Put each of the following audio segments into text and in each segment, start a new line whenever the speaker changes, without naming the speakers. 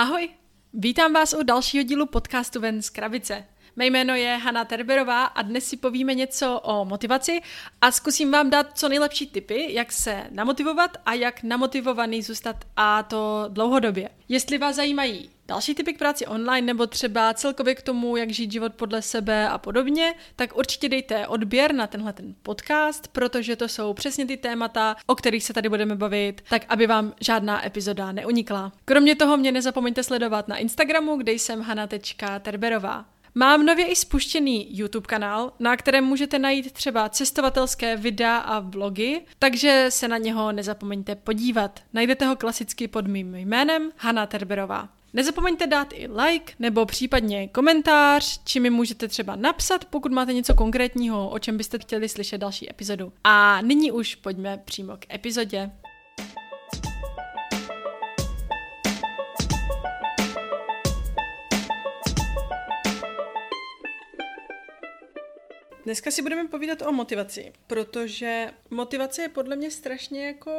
Ahoj, vítám vás u dalšího dílu podcastu Ven z krabice. Mé jméno je Hanna Terberová a dnes si povíme něco o motivaci a zkusím vám dát co nejlepší tipy, jak se namotivovat a jak namotivovaný zůstat a to dlouhodobě. Jestli vás zajímají další typy k práci online nebo třeba celkově k tomu, jak žít život podle sebe a podobně, tak určitě dejte odběr na tenhle ten podcast, protože to jsou přesně ty témata, o kterých se tady budeme bavit, tak aby vám žádná epizoda neunikla. Kromě toho mě nezapomeňte sledovat na Instagramu, kde jsem hana.terberová. Mám nově i spuštěný YouTube kanál, na kterém můžete najít třeba cestovatelské videa a vlogy, takže se na něho nezapomeňte podívat. Najdete ho klasicky pod mým jménem Hanna Terberová. Nezapomeňte dát i like nebo případně komentář, či mi můžete třeba napsat, pokud máte něco konkrétního, o čem byste chtěli slyšet další epizodu. A nyní už pojďme přímo k epizodě. Dneska si budeme povídat o motivaci, protože motivace je podle mě strašně jako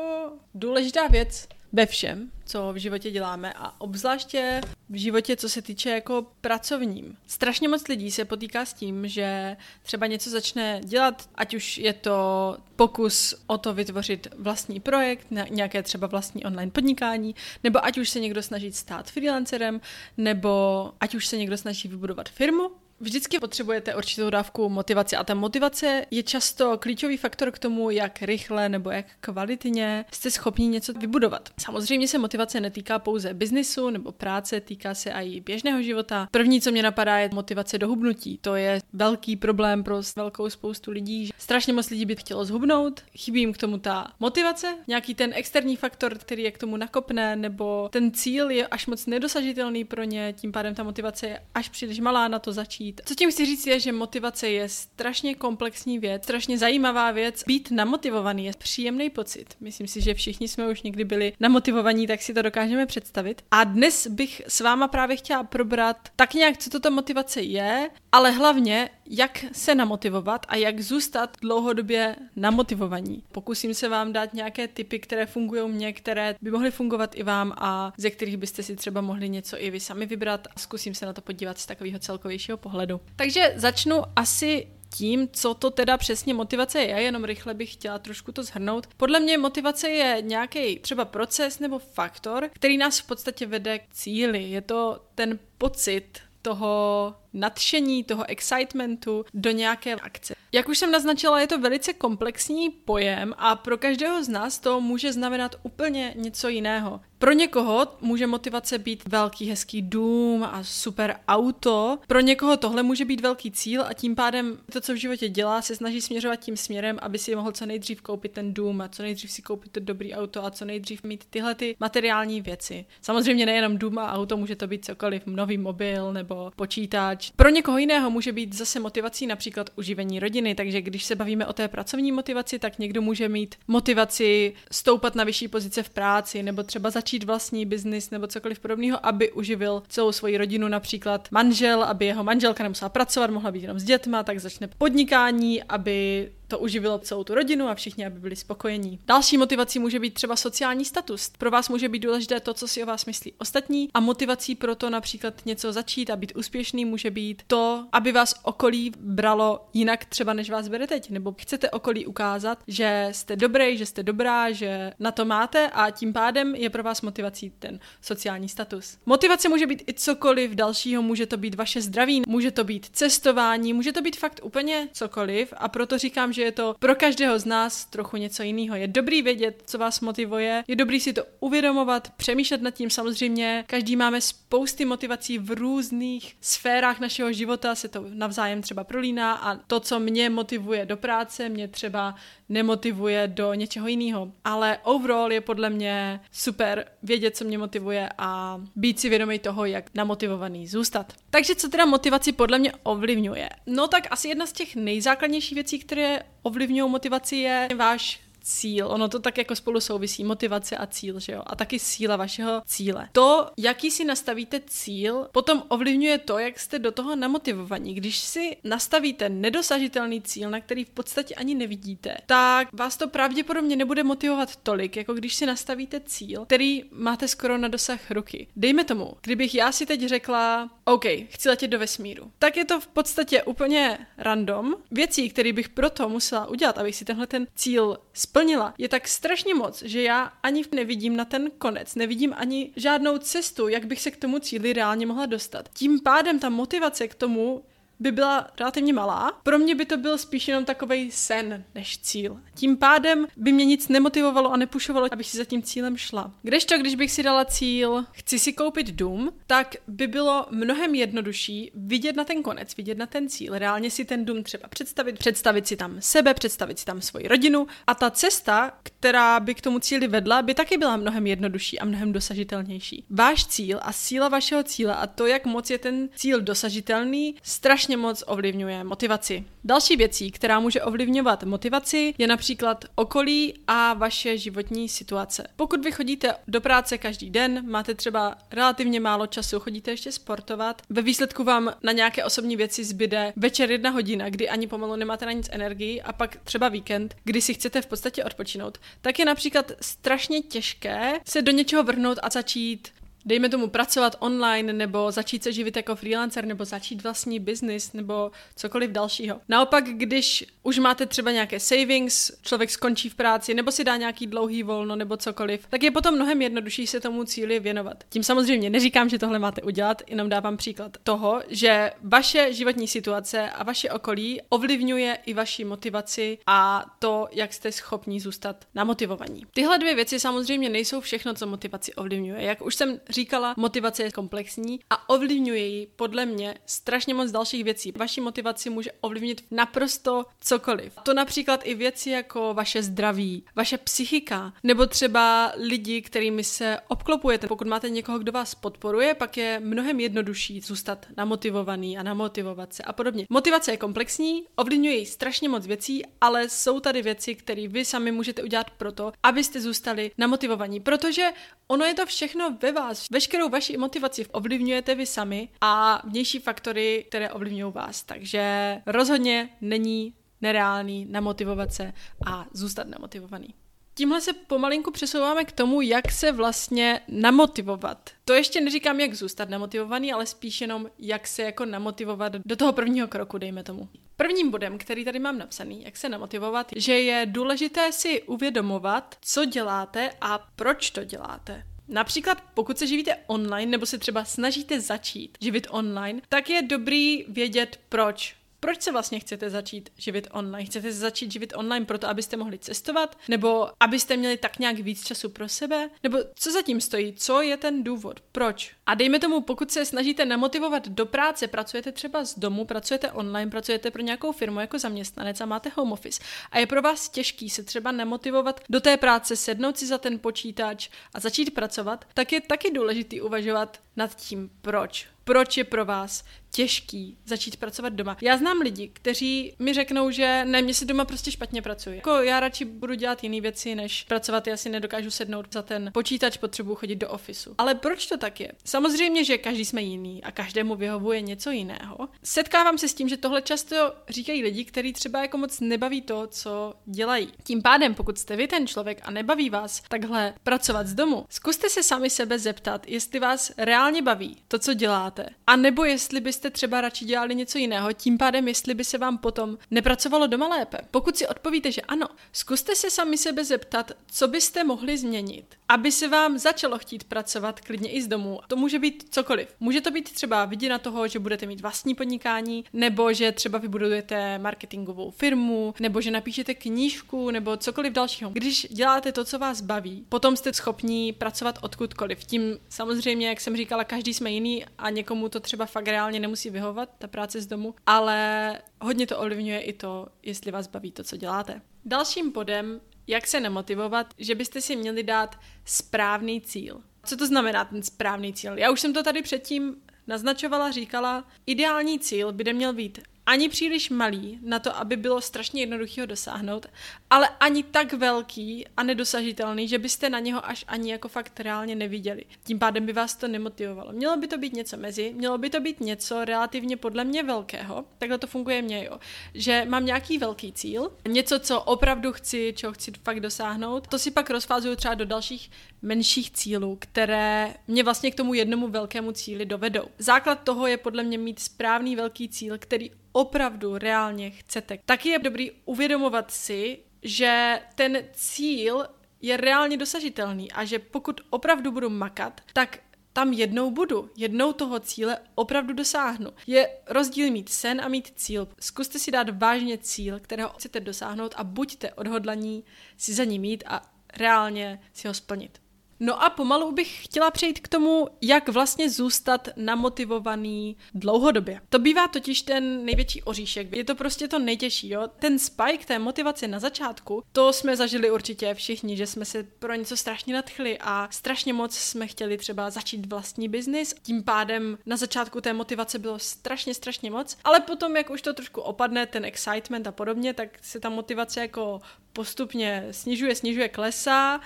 důležitá věc ve všem, co v životě děláme a obzvláště v životě, co se týče jako pracovním. Strašně moc lidí se potýká s tím, že třeba něco začne dělat, ať už je to pokus o to vytvořit vlastní projekt, nějaké třeba vlastní online podnikání, nebo ať už se někdo snaží stát freelancerem, nebo ať už se někdo snaží vybudovat firmu, Vždycky potřebujete určitou dávku motivace a ta motivace je často klíčový faktor k tomu, jak rychle nebo jak kvalitně jste schopni něco vybudovat. Samozřejmě se motivace netýká pouze biznisu nebo práce, týká se i běžného života. První, co mě napadá, je motivace do hubnutí. To je velký problém pro velkou spoustu lidí. Že strašně moc lidí by chtělo zhubnout, chybí jim k tomu ta motivace, nějaký ten externí faktor, který je k tomu nakopne, nebo ten cíl je až moc nedosažitelný pro ně, tím pádem ta motivace je až příliš malá na to začít být. Co tím chci říct je, že motivace je strašně komplexní věc, strašně zajímavá věc. Být namotivovaný je příjemný pocit. Myslím si, že všichni jsme už někdy byli namotivovaní, tak si to dokážeme představit. A dnes bych s váma právě chtěla probrat tak nějak, co toto motivace je, ale hlavně, jak se namotivovat a jak zůstat dlouhodobě namotivovaní. Pokusím se vám dát nějaké typy, které fungují mně, které by mohly fungovat i vám a ze kterých byste si třeba mohli něco i vy sami vybrat a zkusím se na to podívat z takového celkovějšího pohledu. Takže začnu asi tím, co to teda přesně motivace je, jenom rychle bych chtěla trošku to zhrnout. Podle mě motivace je nějaký třeba proces nebo faktor, který nás v podstatě vede k cíli. Je to ten pocit toho nadšení, toho excitementu do nějaké akce. Jak už jsem naznačila, je to velice komplexní pojem a pro každého z nás to může znamenat úplně něco jiného. Pro někoho může motivace být velký hezký dům a super auto. Pro někoho tohle může být velký cíl a tím pádem to, co v životě dělá, se snaží směřovat tím směrem, aby si mohl co nejdřív koupit ten dům a co nejdřív si koupit to dobrý auto a co nejdřív mít tyhle ty materiální věci. Samozřejmě nejenom dům a auto, může to být cokoliv, nový mobil nebo počítač. Pro někoho jiného může být zase motivací například uživení rodiny, takže když se bavíme o té pracovní motivaci, tak někdo může mít motivaci stoupat na vyšší pozice v práci nebo třeba začít začít vlastní biznis nebo cokoliv podobného, aby uživil celou svoji rodinu, například manžel, aby jeho manželka nemusela pracovat, mohla být jenom s dětma, tak začne podnikání, aby to uživilo celou tu rodinu a všichni, aby byli spokojení. Další motivací může být třeba sociální status. Pro vás může být důležité to, co si o vás myslí ostatní a motivací pro to například něco začít a být úspěšný může být to, aby vás okolí bralo jinak třeba než vás bere teď, nebo chcete okolí ukázat, že jste dobrý, že jste dobrá, že na to máte a tím pádem je pro vás motivací ten sociální status. Motivace může být i cokoliv dalšího, může to být vaše zdraví, může to být cestování, může to být fakt úplně cokoliv a proto říkám, že že je to pro každého z nás trochu něco jiného. Je dobrý vědět, co vás motivuje, je dobrý si to uvědomovat, přemýšlet nad tím samozřejmě. Každý máme spousty motivací v různých sférách našeho života, se to navzájem třeba prolíná a to, co mě motivuje do práce, mě třeba nemotivuje do něčeho jiného. Ale overall je podle mě super vědět, co mě motivuje a být si vědomý toho, jak namotivovaný zůstat. Takže co teda motivaci podle mě ovlivňuje? No tak asi jedna z těch nejzákladnějších věcí, které ovlivňují motivaci, je váš cíl. Ono to tak jako spolu souvisí, motivace a cíl, že jo? A taky síla vašeho cíle. To, jaký si nastavíte cíl, potom ovlivňuje to, jak jste do toho namotivovaní. Když si nastavíte nedosažitelný cíl, na který v podstatě ani nevidíte, tak vás to pravděpodobně nebude motivovat tolik, jako když si nastavíte cíl, který máte skoro na dosah ruky. Dejme tomu, kdybych já si teď řekla, OK, chci letět do vesmíru, tak je to v podstatě úplně random. Věcí, které bych proto musela udělat, abych si tenhle ten cíl splnila, je tak strašně moc, že já ani nevidím na ten konec, nevidím ani žádnou cestu, jak bych se k tomu cíli reálně mohla dostat. Tím pádem ta motivace k tomu by byla relativně malá. Pro mě by to byl spíš jenom takový sen než cíl. Tím pádem by mě nic nemotivovalo a nepušovalo, abych si za tím cílem šla. Kdežto, když bych si dala cíl, chci si koupit dům, tak by bylo mnohem jednodušší vidět na ten konec, vidět na ten cíl, reálně si ten dům třeba představit, představit si tam sebe, představit si tam svoji rodinu a ta cesta, která by k tomu cíli vedla, by taky byla mnohem jednodušší a mnohem dosažitelnější. Váš cíl a síla vašeho cíle a to, jak moc je ten cíl dosažitelný, strašně strašně moc ovlivňuje motivaci. Další věcí, která může ovlivňovat motivaci, je například okolí a vaše životní situace. Pokud vy chodíte do práce každý den, máte třeba relativně málo času, chodíte ještě sportovat, ve výsledku vám na nějaké osobní věci zbyde večer jedna hodina, kdy ani pomalu nemáte na nic energii a pak třeba víkend, kdy si chcete v podstatě odpočinout, tak je například strašně těžké se do něčeho vrhnout a začít dejme tomu pracovat online, nebo začít se živit jako freelancer, nebo začít vlastní biznis, nebo cokoliv dalšího. Naopak, když už máte třeba nějaké savings, člověk skončí v práci, nebo si dá nějaký dlouhý volno, nebo cokoliv, tak je potom mnohem jednodušší se tomu cíli věnovat. Tím samozřejmě neříkám, že tohle máte udělat, jenom dávám příklad toho, že vaše životní situace a vaše okolí ovlivňuje i vaši motivaci a to, jak jste schopni zůstat namotivovaní. Tyhle dvě věci samozřejmě nejsou všechno, co motivaci ovlivňuje. Jak už jsem říkala, motivace je komplexní a ovlivňuje ji podle mě strašně moc dalších věcí. Vaši motivaci může ovlivnit naprosto cokoliv. To například i věci jako vaše zdraví, vaše psychika, nebo třeba lidi, kterými se obklopujete. Pokud máte někoho, kdo vás podporuje, pak je mnohem jednodušší zůstat namotivovaný a namotivovat se a podobně. Motivace je komplexní, ovlivňuje ji strašně moc věcí, ale jsou tady věci, které vy sami můžete udělat proto, abyste zůstali namotivovaní, protože ono je to všechno ve vás. Veškerou vaši motivaci ovlivňujete vy sami a vnější faktory, které ovlivňují vás. Takže rozhodně není nereálný namotivovat se a zůstat namotivovaný. Tímhle se pomalinku přesouváme k tomu, jak se vlastně namotivovat. To ještě neříkám, jak zůstat namotivovaný, ale spíš jenom, jak se jako namotivovat do toho prvního kroku, dejme tomu. Prvním bodem, který tady mám napsaný, jak se namotivovat, že je důležité si uvědomovat, co děláte a proč to děláte. Například pokud se živíte online nebo se třeba snažíte začít živit online, tak je dobrý vědět proč proč se vlastně chcete začít živit online? Chcete se začít živit online proto, abyste mohli cestovat? Nebo abyste měli tak nějak víc času pro sebe? Nebo co zatím stojí? Co je ten důvod? Proč? A dejme tomu, pokud se snažíte namotivovat do práce, pracujete třeba z domu, pracujete online, pracujete pro nějakou firmu jako zaměstnanec a máte home office a je pro vás těžký se třeba namotivovat do té práce, sednout si za ten počítač a začít pracovat, tak je taky důležitý uvažovat nad tím, proč. Proč je pro vás těžký začít pracovat doma. Já znám lidi, kteří mi řeknou, že ne, mě si doma prostě špatně pracuje. Jako já radši budu dělat jiné věci, než pracovat. Já si nedokážu sednout za ten počítač, potřebuji chodit do ofisu. Ale proč to tak je? Samozřejmě, že každý jsme jiný a každému vyhovuje něco jiného. Setkávám se s tím, že tohle často říkají lidi, kteří třeba jako moc nebaví to, co dělají. Tím pádem, pokud jste vy ten člověk a nebaví vás takhle pracovat z domu, zkuste se sami sebe zeptat, jestli vás reálně baví to, co děláte, a nebo jestli byste třeba radši dělali něco jiného, tím pádem, jestli by se vám potom nepracovalo doma lépe. Pokud si odpovíte, že ano, zkuste se sami sebe zeptat, co byste mohli změnit, aby se vám začalo chtít pracovat klidně i z domu. To může být cokoliv. Může to být třeba viděna toho, že budete mít vlastní podnikání, nebo že třeba vybudujete marketingovou firmu, nebo že napíšete knížku, nebo cokoliv dalšího. Když děláte to, co vás baví, potom jste schopní pracovat odkudkoliv. Tím samozřejmě, jak jsem říkala, každý jsme jiný a někomu to třeba fakt reálně nemusí vyhovat, ta práce z domu, ale hodně to ovlivňuje i to, jestli vás baví to, co děláte. Dalším bodem, jak se nemotivovat, že byste si měli dát správný cíl. Co to znamená ten správný cíl? Já už jsem to tady předtím naznačovala, říkala, ideální cíl by neměl být ani příliš malý na to, aby bylo strašně jednoduchý ho dosáhnout, ale ani tak velký a nedosažitelný, že byste na něho až ani jako fakt reálně neviděli. Tím pádem by vás to nemotivovalo. Mělo by to být něco mezi, mělo by to být něco relativně podle mě velkého, takhle to funguje mě, jo. Že mám nějaký velký cíl, něco, co opravdu chci, čeho chci fakt dosáhnout, to si pak rozfázuju třeba do dalších menších cílů, které mě vlastně k tomu jednomu velkému cíli dovedou. Základ toho je podle mě mít správný velký cíl, který opravdu reálně chcete. Taky je dobrý uvědomovat si, že ten cíl je reálně dosažitelný a že pokud opravdu budu makat, tak tam jednou budu, jednou toho cíle opravdu dosáhnu. Je rozdíl mít sen a mít cíl. Zkuste si dát vážně cíl, kterého chcete dosáhnout a buďte odhodlaní si za ním mít a reálně si ho splnit. No a pomalu bych chtěla přejít k tomu, jak vlastně zůstat namotivovaný dlouhodobě. To bývá totiž ten největší oříšek. Je to prostě to nejtěžší, jo. Ten spike té motivace na začátku, to jsme zažili určitě všichni, že jsme se pro něco strašně nadchli a strašně moc jsme chtěli třeba začít vlastní biznis. Tím pádem na začátku té motivace bylo strašně, strašně moc, ale potom, jak už to trošku opadne, ten excitement a podobně, tak se ta motivace jako postupně snižuje, snižuje, klesá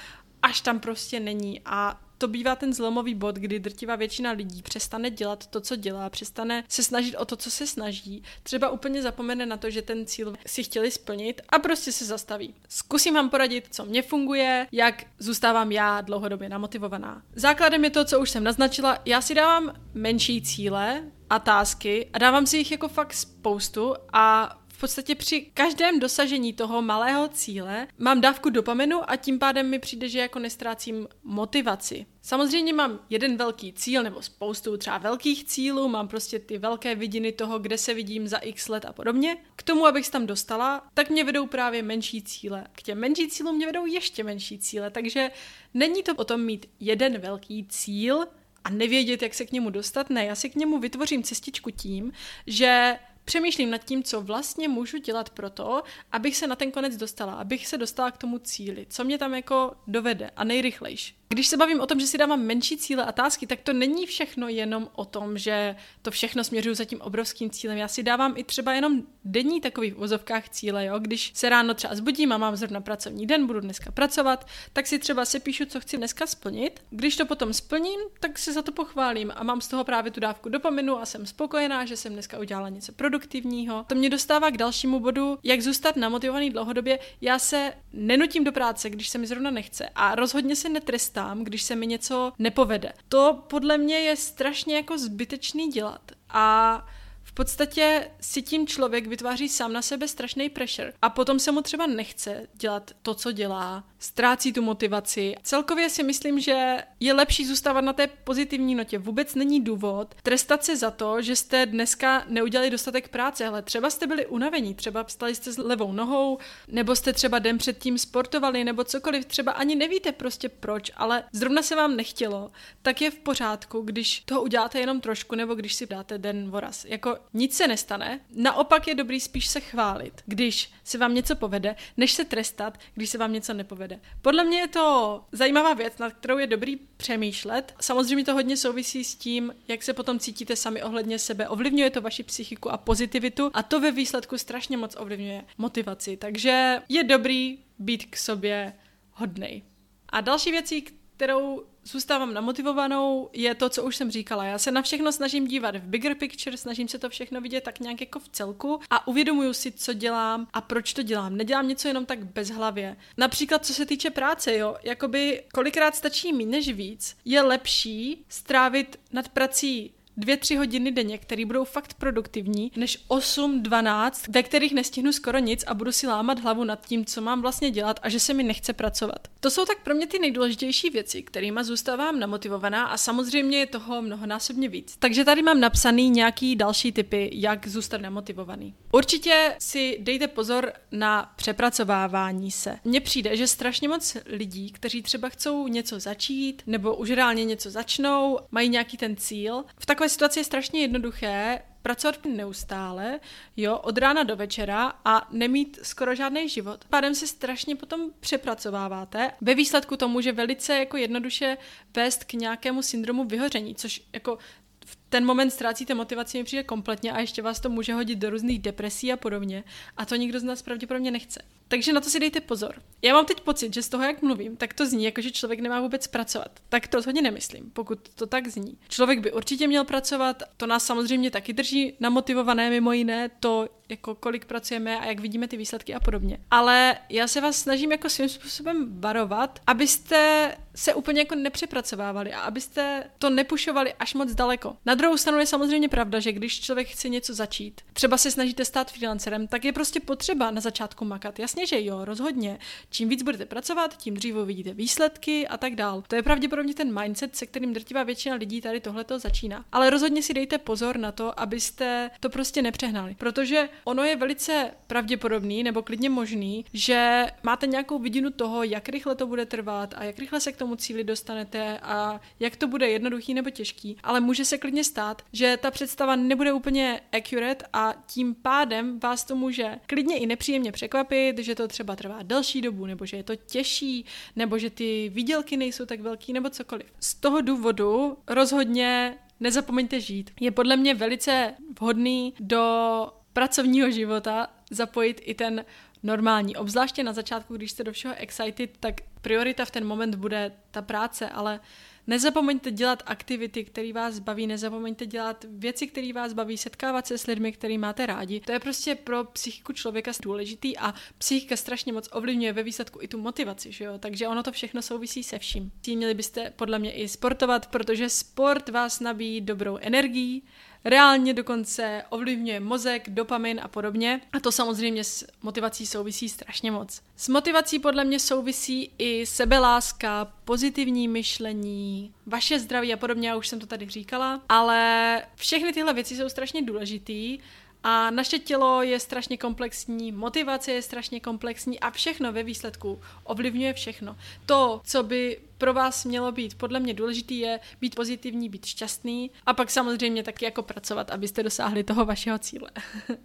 až tam prostě není. A to bývá ten zlomový bod, kdy drtivá většina lidí přestane dělat to, co dělá, přestane se snažit o to, co se snaží, třeba úplně zapomene na to, že ten cíl si chtěli splnit a prostě se zastaví. Zkusím vám poradit, co mě funguje, jak zůstávám já dlouhodobě namotivovaná. Základem je to, co už jsem naznačila, já si dávám menší cíle a tásky a dávám si jich jako fakt spoustu a v podstatě při každém dosažení toho malého cíle mám dávku dopaminu a tím pádem mi přijde, že jako nestrácím motivaci. Samozřejmě mám jeden velký cíl nebo spoustu třeba velkých cílů, mám prostě ty velké vidiny toho, kde se vidím za x let a podobně. K tomu, abych se tam dostala, tak mě vedou právě menší cíle. K těm menší cílům mě vedou ještě menší cíle, takže není to o tom mít jeden velký cíl a nevědět, jak se k němu dostat. Ne, já si k němu vytvořím cestičku tím, že přemýšlím nad tím, co vlastně můžu dělat pro to, abych se na ten konec dostala, abych se dostala k tomu cíli, co mě tam jako dovede a nejrychlejš. Když se bavím o tom, že si dávám menší cíle a tásky, tak to není všechno jenom o tom, že to všechno směřuju za tím obrovským cílem. Já si dávám i třeba jenom denní takových vozovkách cíle, jo. Když se ráno třeba zbudím a mám zrovna pracovní den, budu dneska pracovat, tak si třeba se píšu, co chci dneska splnit. Když to potom splním, tak si za to pochválím a mám z toho právě tu dávku dopaminu a jsem spokojená, že jsem dneska udělala něco produktivního. To mě dostává k dalšímu bodu, jak zůstat namotivovaný dlouhodobě. Já se nenutím do práce, když se mi zrovna nechce a rozhodně se netrestám trestám, když se mi něco nepovede. To podle mě je strašně jako zbytečný dělat. A podstatě si tím člověk vytváří sám na sebe strašný pressure a potom se mu třeba nechce dělat to, co dělá, ztrácí tu motivaci. Celkově si myslím, že je lepší zůstávat na té pozitivní notě. Vůbec není důvod trestat se za to, že jste dneska neudělali dostatek práce, ale třeba jste byli unavení, třeba vstali jste s levou nohou, nebo jste třeba den předtím sportovali, nebo cokoliv, třeba ani nevíte prostě proč, ale zrovna se vám nechtělo, tak je v pořádku, když toho uděláte jenom trošku, nebo když si dáte den voraz. Jako nic se nestane. Naopak je dobrý spíš se chválit, když se vám něco povede, než se trestat, když se vám něco nepovede. Podle mě je to zajímavá věc, nad kterou je dobrý přemýšlet. Samozřejmě to hodně souvisí s tím, jak se potom cítíte sami ohledně sebe. Ovlivňuje to vaši psychiku a pozitivitu a to ve výsledku strašně moc ovlivňuje motivaci. Takže je dobrý být k sobě hodnej. A další věcí, kterou zůstávám namotivovanou, je to, co už jsem říkala. Já se na všechno snažím dívat v bigger picture, snažím se to všechno vidět tak nějak jako v celku a uvědomuju si, co dělám a proč to dělám. Nedělám něco jenom tak bezhlavě. Například, co se týče práce, jo, jakoby kolikrát stačí méně než víc, je lepší strávit nad prací dvě, tři hodiny denně, které budou fakt produktivní, než 8, 12, ve kterých nestihnu skoro nic a budu si lámat hlavu nad tím, co mám vlastně dělat a že se mi nechce pracovat. To jsou tak pro mě ty nejdůležitější věci, kterými zůstávám namotivovaná a samozřejmě je toho mnohonásobně víc. Takže tady mám napsaný nějaký další typy, jak zůstat namotivovaný. Určitě si dejte pozor na přepracovávání se. Mně přijde, že strašně moc lidí, kteří třeba chcou něco začít nebo už reálně něco začnou, mají nějaký ten cíl, v takové situaci je strašně jednoduché pracovat neustále, jo, od rána do večera a nemít skoro žádný život. Pádem se strašně potom přepracováváte. Ve výsledku to může velice jako jednoduše vést k nějakému syndromu vyhoření, což jako v ten moment ztrácíte motivaci mi přijde kompletně a ještě vás to může hodit do různých depresí a podobně. A to nikdo z nás pravděpodobně nechce. Takže na to si dejte pozor. Já mám teď pocit, že z toho, jak mluvím, tak to zní, jako že člověk nemá vůbec pracovat. Tak to rozhodně nemyslím, pokud to tak zní. Člověk by určitě měl pracovat, to nás samozřejmě taky drží namotivované, mimo jiné, to, jako kolik pracujeme a jak vidíme ty výsledky a podobně. Ale já se vás snažím jako svým způsobem varovat, abyste se úplně jako nepřepracovávali a abyste to nepušovali až moc daleko. Na druhou stranu je samozřejmě pravda, že když člověk chce něco začít, třeba se snažíte stát freelancerem, tak je prostě potřeba na začátku makat. Jasně, že jo, rozhodně. Čím víc budete pracovat, tím dříve uvidíte výsledky a tak dál. To je pravděpodobně ten mindset, se kterým drtivá většina lidí tady tohleto začíná. Ale rozhodně si dejte pozor na to, abyste to prostě nepřehnali, protože ono je velice pravděpodobný nebo klidně možný, že máte nějakou vidinu toho, jak rychle to bude trvat a jak rychle se k tomu cíli dostanete a jak to bude jednoduchý nebo těžký, ale může se klidně stát, že ta představa nebude úplně accurate a tím pádem vás to může klidně i nepříjemně překvapit, že to třeba trvá delší dobu, nebo že je to těžší, nebo že ty výdělky nejsou tak velký, nebo cokoliv. Z toho důvodu rozhodně nezapomeňte žít. Je podle mě velice vhodný do pracovního života zapojit i ten normální. Obzvláště na začátku, když jste do všeho excited, tak priorita v ten moment bude ta práce, ale nezapomeňte dělat aktivity, které vás baví, nezapomeňte dělat věci, které vás baví, setkávat se s lidmi, který máte rádi. To je prostě pro psychiku člověka důležitý a psychika strašně moc ovlivňuje ve výsledku i tu motivaci, že jo? Takže ono to všechno souvisí se vším. Měli byste podle mě i sportovat, protože sport vás nabíjí dobrou energií, reálně dokonce ovlivňuje mozek, dopamin a podobně. A to samozřejmě s motivací souvisí strašně moc. S motivací podle mě souvisí i sebeláska, pozitivní myšlení, vaše zdraví a podobně, já už jsem to tady říkala, ale všechny tyhle věci jsou strašně důležitý a naše tělo je strašně komplexní, motivace je strašně komplexní a všechno ve výsledku ovlivňuje všechno. To, co by pro vás mělo být podle mě důležitý, je být pozitivní, být šťastný a pak samozřejmě taky jako pracovat, abyste dosáhli toho vašeho cíle.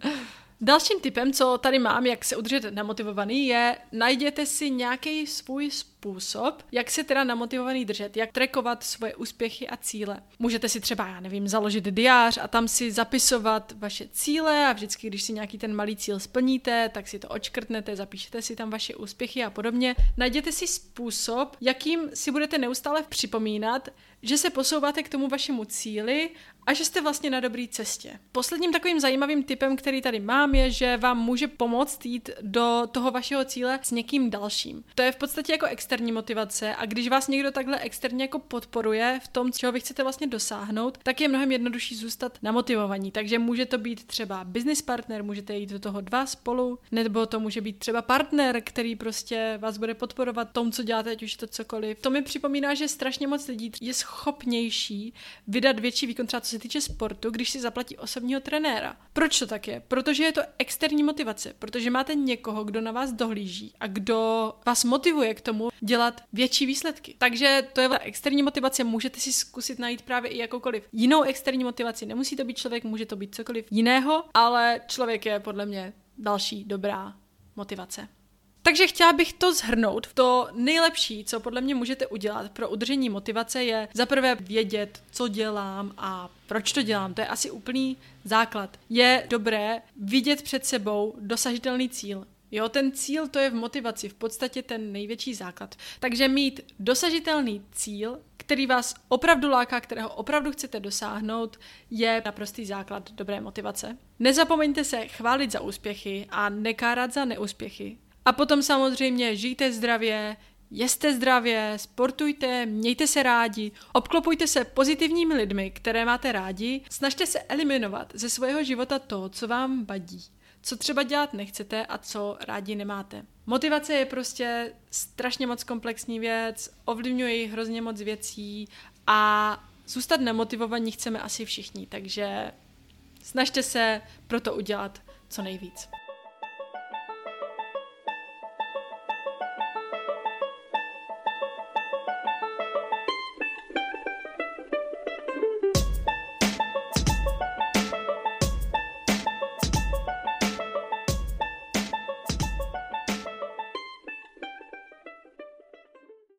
Dalším typem, co tady mám, jak se udržet namotivovaný, je najděte si nějaký svůj způsob, jak se teda namotivovaný držet, jak trackovat svoje úspěchy a cíle. Můžete si třeba, já nevím, založit diář a tam si zapisovat vaše cíle a vždycky, když si nějaký ten malý cíl splníte, tak si to očkrtnete, zapíšete si tam vaše úspěchy a podobně. Najděte si způsob, jakým si budete neustále připomínat, že se posouváte k tomu vašemu cíli a že jste vlastně na dobré cestě. Posledním takovým zajímavým typem, který tady mám, je, že vám může pomoct jít do toho vašeho cíle s někým dalším. To je v podstatě jako externí motivace a když vás někdo takhle externě jako podporuje v tom, čeho vy chcete vlastně dosáhnout, tak je mnohem jednodušší zůstat namotivovaní. Takže může to být třeba business partner, můžete jít do toho dva spolu, nebo to může být třeba partner, který prostě vás bude podporovat tom, co děláte, ať už to cokoliv. To mi připomíná, že strašně moc lidí je schopnější vydat větší výkon třeba se týče sportu, když si zaplatí osobního trenéra. Proč to tak je? Protože je to externí motivace, protože máte někoho, kdo na vás dohlíží a kdo vás motivuje k tomu dělat větší výsledky. Takže to je externí motivace, můžete si zkusit najít právě i jakoukoliv jinou externí motivaci. Nemusí to být člověk, může to být cokoliv jiného, ale člověk je podle mě další dobrá motivace. Takže chtěla bych to zhrnout. To nejlepší, co podle mě můžete udělat pro udržení motivace, je zaprvé vědět, co dělám a proč to dělám. To je asi úplný základ. Je dobré vidět před sebou dosažitelný cíl. Jo, ten cíl to je v motivaci, v podstatě ten největší základ. Takže mít dosažitelný cíl, který vás opravdu láká, kterého opravdu chcete dosáhnout, je naprostý základ dobré motivace. Nezapomeňte se chválit za úspěchy a nekárat za neúspěchy. A potom samozřejmě žijte zdravě, jeste zdravě, sportujte, mějte se rádi, obklopujte se pozitivními lidmi, které máte rádi, snažte se eliminovat ze svého života to, co vám vadí, co třeba dělat nechcete a co rádi nemáte. Motivace je prostě strašně moc komplexní věc, ovlivňuje ji hrozně moc věcí a zůstat nemotivovaní chceme asi všichni, takže snažte se pro to udělat co nejvíc.